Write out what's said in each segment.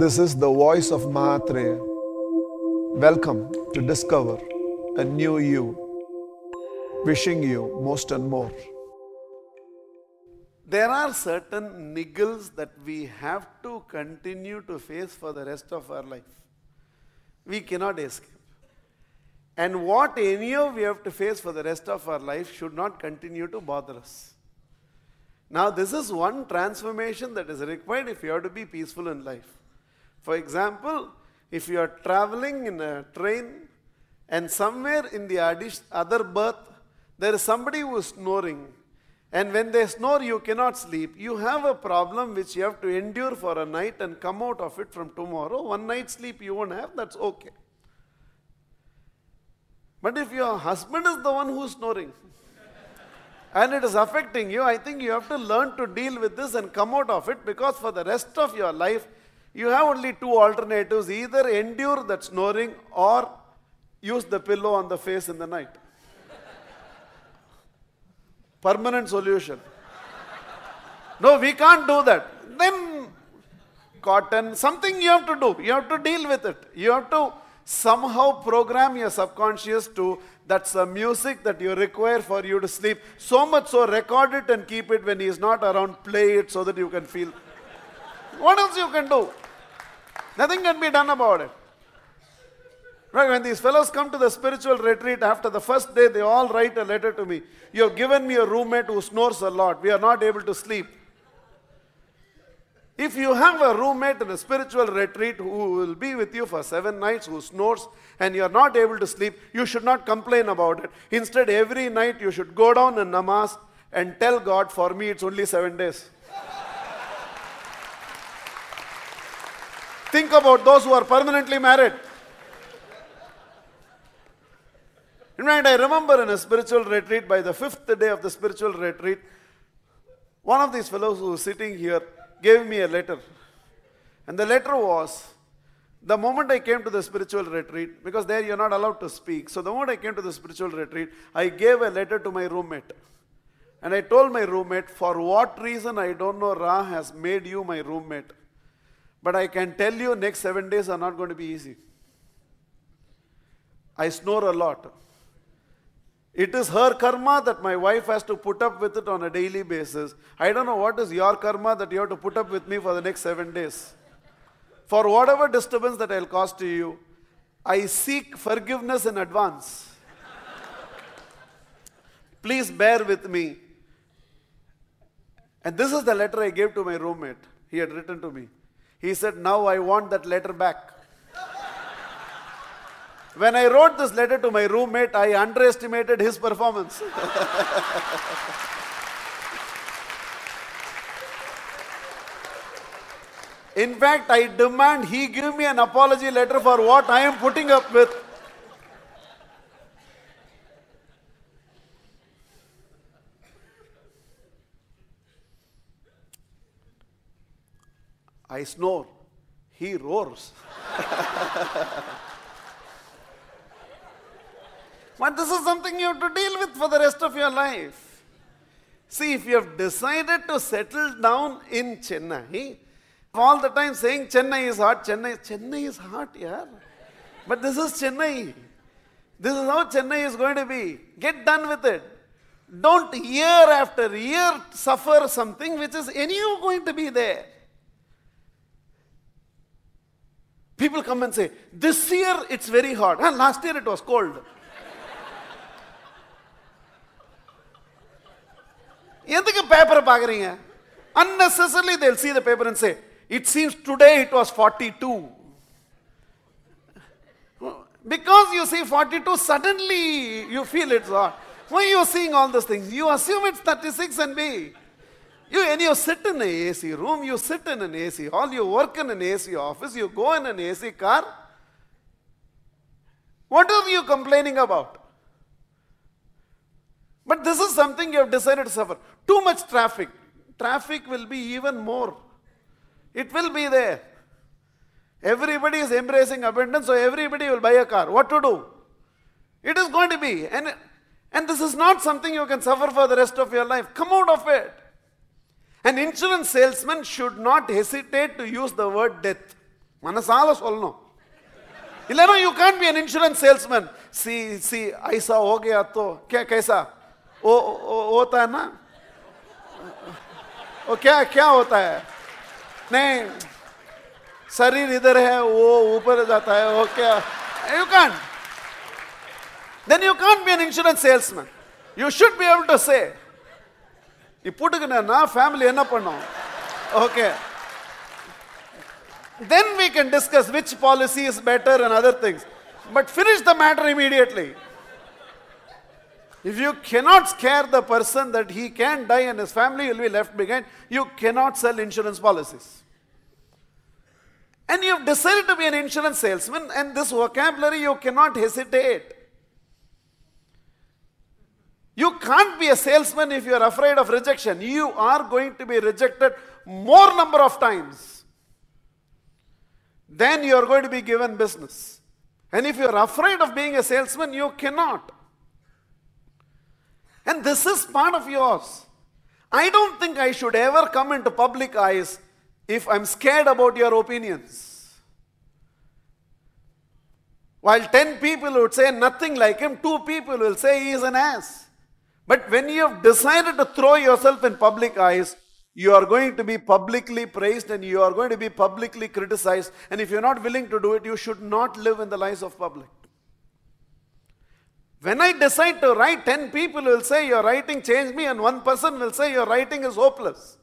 This is the voice of Mahatria. Welcome to discover a new you. Wishing you most and more. There are certain niggles that we have to continue to face for the rest of our life. We cannot escape. And what any of we have to face for the rest of our life should not continue to bother us. Now, this is one transformation that is required if you have to be peaceful in life. For example, if you are traveling in a train and somewhere in the other berth there is somebody who is snoring, and when they snore, you cannot sleep, you have a problem which you have to endure for a night and come out of it from tomorrow. One night sleep you won't have, that's okay. But if your husband is the one who is snoring, and it is affecting you, I think you have to learn to deal with this and come out of it because for the rest of your life, you have only two alternatives either endure that snoring or use the pillow on the face in the night. Permanent solution. No, we can't do that. Then, cotton, something you have to do. You have to deal with it. You have to somehow program your subconscious to that's the music that you require for you to sleep. So much so, record it and keep it when he is not around. Play it so that you can feel. What else you can do? Nothing can be done about it. Right, when these fellows come to the spiritual retreat after the first day, they all write a letter to me. You have given me a roommate who snores a lot. We are not able to sleep. If you have a roommate in a spiritual retreat who will be with you for seven nights, who snores, and you are not able to sleep, you should not complain about it. Instead, every night you should go down in namaz and tell God, for me it's only seven days. Think about those who are permanently married. In fact, I remember in a spiritual retreat, by the fifth day of the spiritual retreat, one of these fellows who was sitting here gave me a letter. And the letter was the moment I came to the spiritual retreat, because there you're not allowed to speak. So the moment I came to the spiritual retreat, I gave a letter to my roommate. And I told my roommate, for what reason I don't know, Ra has made you my roommate. But I can tell you, next seven days are not going to be easy. I snore a lot. It is her karma that my wife has to put up with it on a daily basis. I don't know what is your karma that you have to put up with me for the next seven days. For whatever disturbance that I'll cause to you, I seek forgiveness in advance. Please bear with me. And this is the letter I gave to my roommate. He had written to me. He said, Now I want that letter back. when I wrote this letter to my roommate, I underestimated his performance. In fact, I demand he give me an apology letter for what I am putting up with. I snore, he roars. but this is something you have to deal with for the rest of your life. See, if you have decided to settle down in Chennai, all the time saying Chennai is hot, Chennai, Chennai is hot, yeah. But this is Chennai. This is how Chennai is going to be. Get done with it. Don't year after year suffer something which is anyhow going to be there. People come and say, This year it's very hot. And last year it was cold. எதுக்கு பேப்பரை பார்க்குறீங்க unnecessarily they'll see the paper and say it seems today it was 42 because you see 42 suddenly you feel it's hot why are you seeing all those things you assume it's 36 and b you and you sit in an AC room, you sit in an AC hall, you work in an AC office, you go in an AC car. What are you complaining about? But this is something you have decided to suffer. Too much traffic. Traffic will be even more. It will be there. Everybody is embracing abundance, so everybody will buy a car. What to do? It is going to be. And, and this is not something you can suffer for the rest of your life. Come out of it. An insurance salesman should not hesitate to use the word death. மனசால சொல்லணும் இல்லைன்னா you Khan B an insurance salesman सी सी ऐसा हो गया तो क्या कैसा ओ, ओ होता है ना वो क्या क्या होता है नहीं शरीर इधर है वो ऊपर जाता है वो क्या you can't then you can't be an insurance salesman you should be able to say நீ போட்டுக்கினா ஃபேமிலி என்ன பண்ணும் okay then we can discuss which policy is better and other things but finish the matter immediately if you cannot scare the person that he can die and his family will be left behind you cannot sell insurance policies and you have decided to be an insurance salesman and this vocabulary you cannot hesitate you can't be a salesman if you are afraid of rejection. You are going to be rejected more number of times. Then you are going to be given business. And if you are afraid of being a salesman, you cannot. And this is part of yours. I don't think I should ever come into public eyes if I'm scared about your opinions. While 10 people would say nothing like him, two people will say he is an ass. But when you have decided to throw yourself in public eyes, you are going to be publicly praised and you are going to be publicly criticized. And if you're not willing to do it, you should not live in the lives of public. When I decide to write, 10 people will say your writing changed me, and one person will say your writing is hopeless.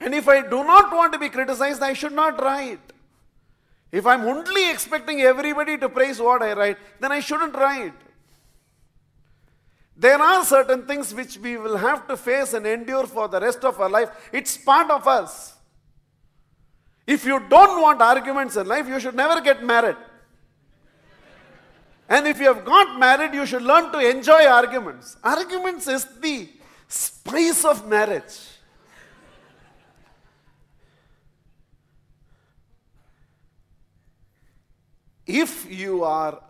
And if I do not want to be criticized, I should not write. If I'm only expecting everybody to praise what I write, then I shouldn't write. There are certain things which we will have to face and endure for the rest of our life. It's part of us. If you don't want arguments in life, you should never get married. And if you have got married, you should learn to enjoy arguments. Arguments is the spice of marriage. If you are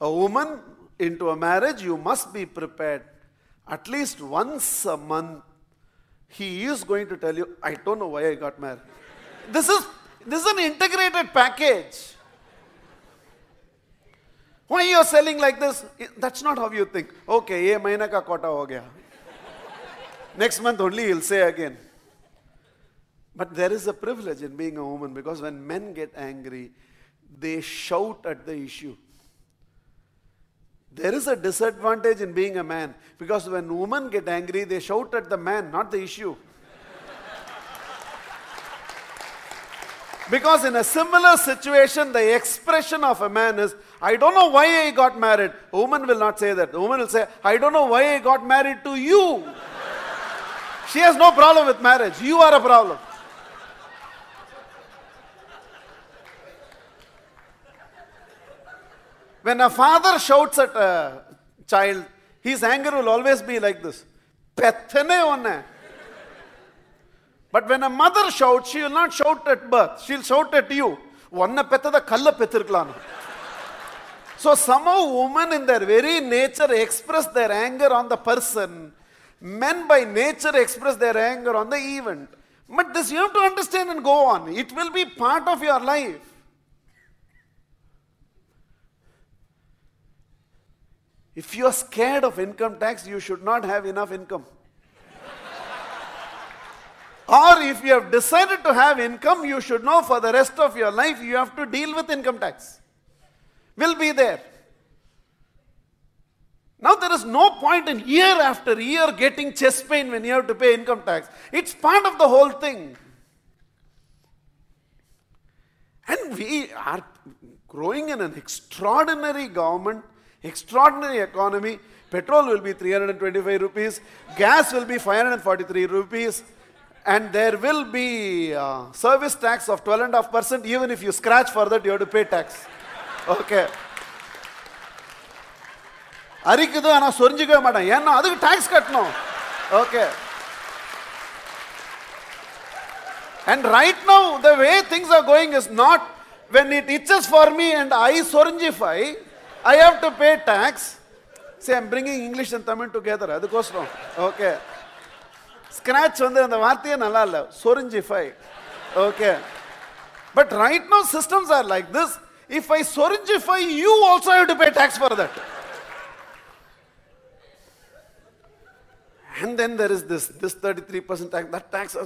a woman into a marriage, you must be prepared. At least once a month, he is going to tell you, I don't know why I got married. This is, this is an integrated package. Why you are selling like this? That's not how you think. Okay, ye mahina ka kota ho gaya. Next month only he'll say again. But there is a privilege in being a woman because when men get angry, they shout at the issue. There is a disadvantage in being a man because when women get angry, they shout at the man, not the issue. because in a similar situation, the expression of a man is, I don't know why I got married. A woman will not say that. The woman will say, I don't know why I got married to you. she has no problem with marriage. You are a problem. When a father shouts at a child, his anger will always be like this. Pethane onne. But when a mother shouts, she will not shout at birth. She'll shout at you. ஒன்ன பெத்தத கல்ல பெத்திருக்கலாம் So somehow women in their very nature express their anger on the person. Men by nature express their anger on the event. But this you have to understand and go on. It will be part of your life. If you are scared of income tax, you should not have enough income. or if you have decided to have income, you should know for the rest of your life you have to deal with income tax. Will be there. Now there is no point in year after year getting chest pain when you have to pay income tax. It's part of the whole thing. And we are growing in an extraordinary government, extraordinary economy. Petrol will be 325 rupees, gas will be 543 rupees, and there will be uh, service tax of 12.5%. Even if you scratch for that, you have to pay tax. Okay. அரிக்குது ஆனால் சொரிஞ்சிக்கவே மாட்டேன் ஏன்னா அதுக்கு tax கட்டணும் okay And right now, the way things are going is not when it itches for me and I soringify, I have to pay tax. See, I'm bringing English and Tamil together. அதுக்கோசரம் okay scratch வந்து அந்த வார்த்தையே நல்லா இல்லை சொரிஞ்சிஃபை okay But right now, systems are like this. If I syringify, you also have to pay tax for that. And then there is this, this 33% tax, that tax,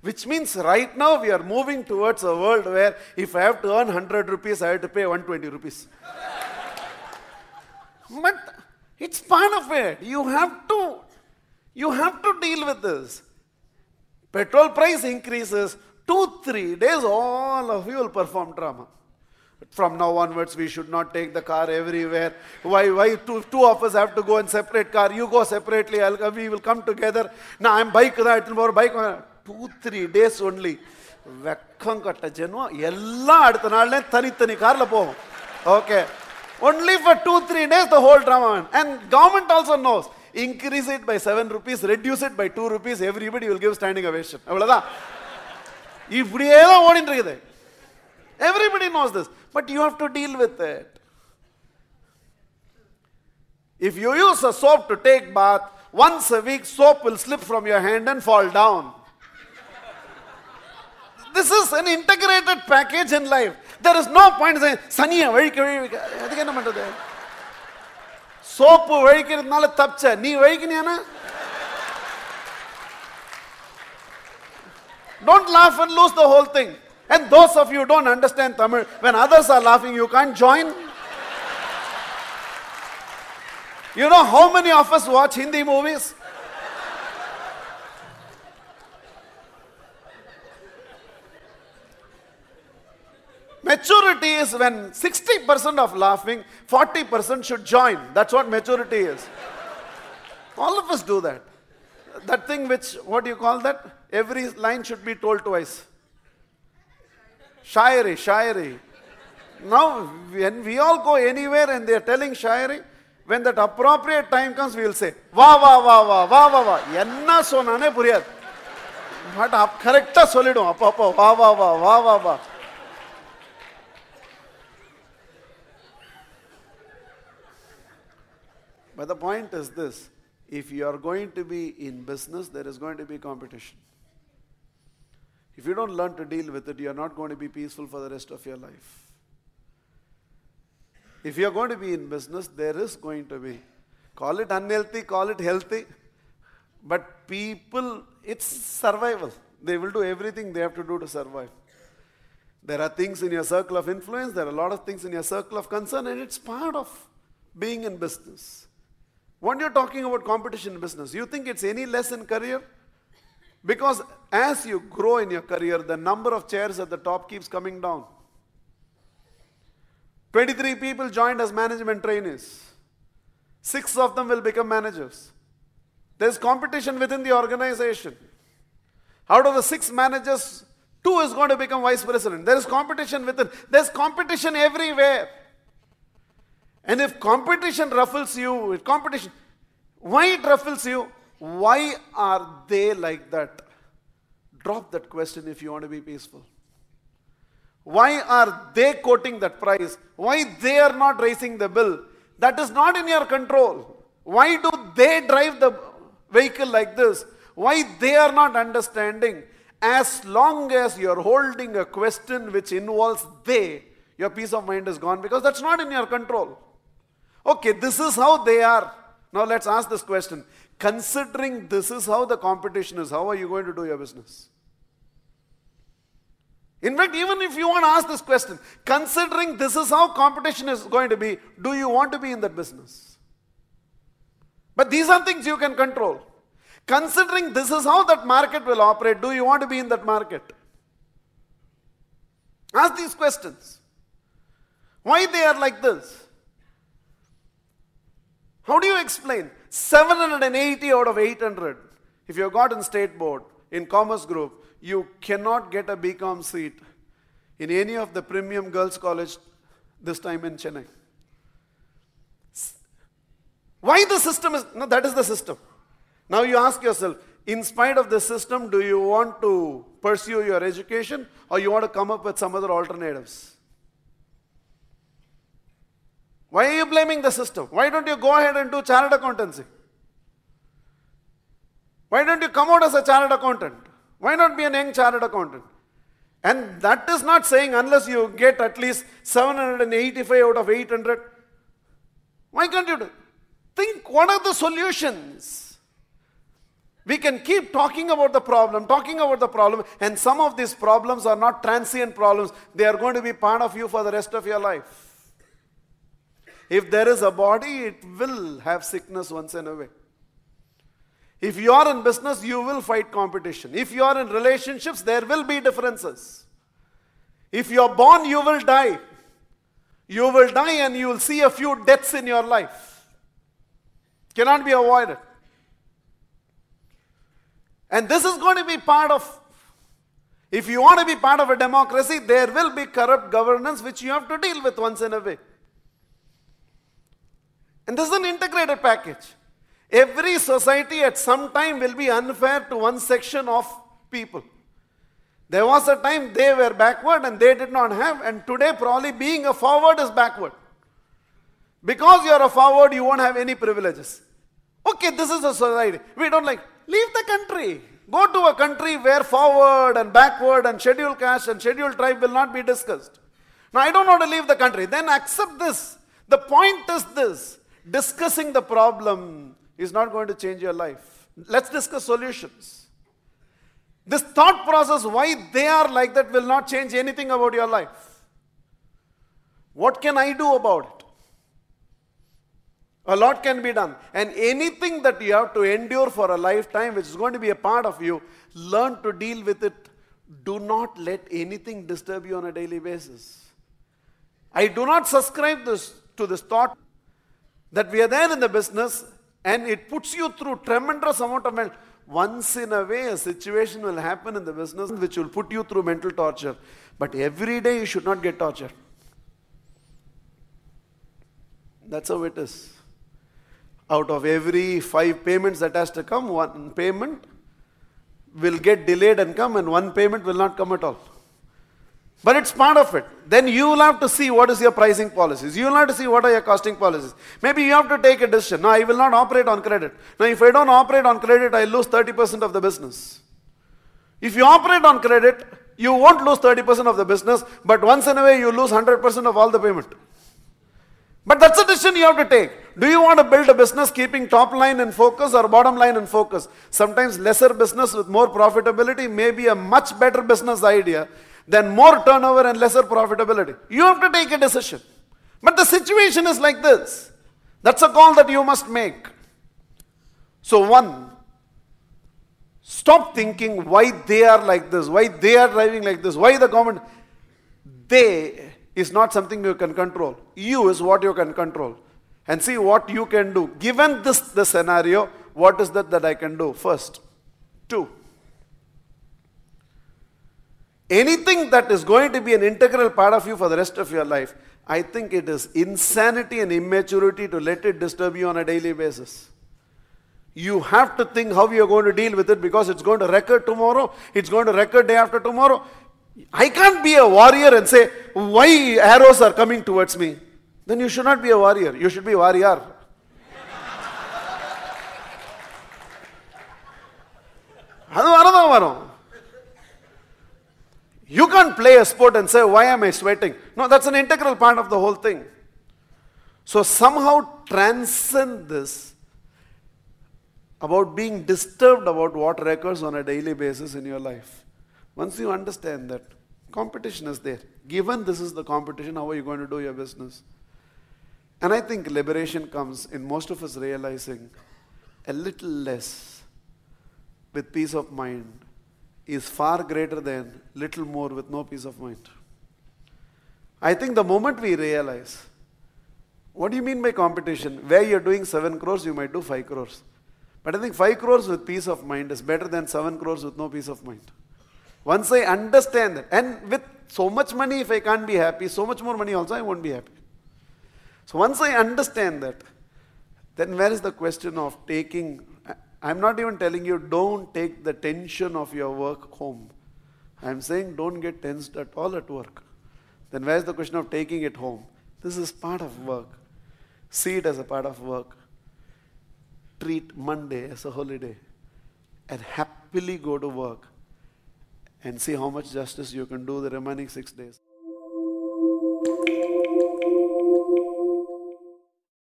which means right now we are moving towards a world where if I have to earn 100 rupees, I have to pay 120 rupees. But it's part of it. You have to, you have to deal with this. Petrol price increases, two, three days, all of you will perform drama. From now onwards, we should not take the car everywhere. Why, why two, two of us have to go in separate car? You go separately, I'll, we will come together. Now I'm bike, right? Tomorrow bike. Two, three days only. வெக்கம் கட்ட ஜென்மம் எல்லா அடுத்த நாள்லேயும் தனித்தனி காரில் போகும் okay only for two three days the whole drama and government also nose increase it by seven rupees reduce it by two rupees everybody will give standing ovation அவ்வளவுதான் இப்படியே தான் ஓடிட்டு இருக்குது everybody knows this but you have to deal with it If you use a soap to take bath, once a week soap will slip from your hand and fall down. this is an integrated package in life. There is no point in saying, വഴിക്ക് വഴി അതൊക്കെ very പണ്ടത് Don't laugh and lose the whole thing. And those of you who don't understand Tamil, when others are laughing, you can't join. You know how many of us watch Hindi movies? Maturity is when 60% of laughing, 40% should join. That's what maturity is. All of us do that. That thing which, what do you call that? Every line should be told twice. Shairi, shairi. Now, when we all go anywhere and they are telling shairi, when that appropriate time comes, we will say, வா வா வா வா வா வா வா என்ன சொன்னானே புரியாது பட் கரெக்டாக சொல்லிடும் அப்போ அப்போ வா வா வா வா வா வா But the point is this if you are going to be in business, there is going to be competition. If you don't learn to deal with it, you are not going to be peaceful for the rest of your life. If you are going to be in business, there is going to be, call it unhealthy, call it healthy, but people, it's survival. They will do everything they have to do to survive. There are things in your circle of influence, there are a lot of things in your circle of concern, and it's part of being in business. When you're talking about competition in business, you think it's any less in career? Because as you grow in your career, the number of chairs at the top keeps coming down. 23 people joined as management trainees. Six of them will become managers. There's competition within the organization. Out of the six managers, two is going to become vice president. There is competition within. There's competition everywhere. And if competition ruffles you, competition, why it ruffles you? Why are they like that? Drop that question if you want to be peaceful. Why are they quoting that price? Why they are not raising the bill? That is not in your control. Why do they drive the vehicle like this? Why they are not understanding? As long as you are holding a question which involves they, your peace of mind is gone because that's not in your control. Okay, this is how they are. Now let's ask this question. Considering this is how the competition is, how are you going to do your business? In fact, even if you want to ask this question, considering this is how competition is going to be, do you want to be in that business? But these are things you can control. Considering this is how that market will operate, do you want to be in that market? Ask these questions. Why they are like this? How do you explain? 780 out of 800. If you have got in state board, in commerce group, you cannot get a BCom seat in any of the premium girls' college this time in Chennai. Why the system is, no, that is the system. Now you ask yourself, in spite of the system, do you want to pursue your education or you want to come up with some other alternatives? Why are you blaming the system? Why don't you go ahead and do chartered accountancy? Why don't you come out as a chartered accountant? Why not be an young chartered accountant? And that is not saying unless you get at least 785 out of 800. Why can't you do? it? Think what are the solutions? We can keep talking about the problem, talking about the problem, and some of these problems are not transient problems. They are going to be part of you for the rest of your life. If there is a body, it will have sickness once in a way. If you are in business, you will fight competition. If you are in relationships, there will be differences. If you are born, you will die. You will die and you will see a few deaths in your life. Cannot be avoided. And this is going to be part of, if you want to be part of a democracy, there will be corrupt governance which you have to deal with once in a way. And this is an integrated package. Every society at some time will be unfair to one section of people. There was a time they were backward and they did not have, and today, probably being a forward is backward. Because you are a forward, you won't have any privileges. Okay, this is a society. We don't like, leave the country. Go to a country where forward and backward and scheduled caste and scheduled tribe will not be discussed. Now, I don't want to leave the country. Then accept this. The point is this discussing the problem is not going to change your life. Let's discuss solutions. This thought process, why they are like that, will not change anything about your life. What can I do about it? A lot can be done. And anything that you have to endure for a lifetime, which is going to be a part of you, learn to deal with it. Do not let anything disturb you on a daily basis. I do not subscribe this, to this thought that we are there in the business and it puts you through tremendous amount of mental once in a way a situation will happen in the business which will put you through mental torture. But every day you should not get tortured. That's how it is. Out of every five payments that has to come one payment will get delayed and come and one payment will not come at all but it's part of it. Then you will have to see what is your pricing policies. You will have to see what are your costing policies. Maybe you have to take a decision. No, I will not operate on credit. Now, if I don't operate on credit, I lose 30% of the business. If you operate on credit, you won't lose 30% of the business, but once in a way you lose 100% of all the payment. But that's a decision you have to take. Do you want to build a business keeping top line in focus or bottom line in focus? Sometimes lesser business with more profitability may be a much better business idea then more turnover and lesser profitability. You have to take a decision. But the situation is like this. That's a call that you must make. So, one, stop thinking why they are like this, why they are driving like this, why the government. They is not something you can control. You is what you can control. And see what you can do. Given this the scenario, what is that that I can do? First. Two anything that is going to be an integral part of you for the rest of your life, I think it is insanity and immaturity to let it disturb you on a daily basis. You have to think how you're going to deal with it because it's going to record tomorrow, it's going to record day after tomorrow. I can't be a warrior and say, why arrows are coming towards me. Then you should not be a warrior, you should be a warrior. அது வரதான் வரும் you can't play a sport and say, Why am I sweating? No, that's an integral part of the whole thing. So somehow transcend this about being disturbed about what occurs on a daily basis in your life. Once you understand that competition is there, given this is the competition, how are you going to do your business? And I think liberation comes in most of us realizing a little less with peace of mind is far greater than little more with no peace of mind. I think the moment we realize, what do you mean by competition? Where you're doing 7 crores, you might do 5 crores. But I think 5 crores with peace of mind is better than 7 crores with no peace of mind. Once I understand that, and with so much money, if I can't be happy, so much more money also, I won't be happy. So once I understand that, then where is the question of taking I'm not even telling you don't take the tension of your work home. I'm saying don't get tensed at all at work. Then where's the question of taking it home? This is part of work. See it as a part of work. Treat Monday as a holiday and happily go to work and see how much justice you can do the remaining six days.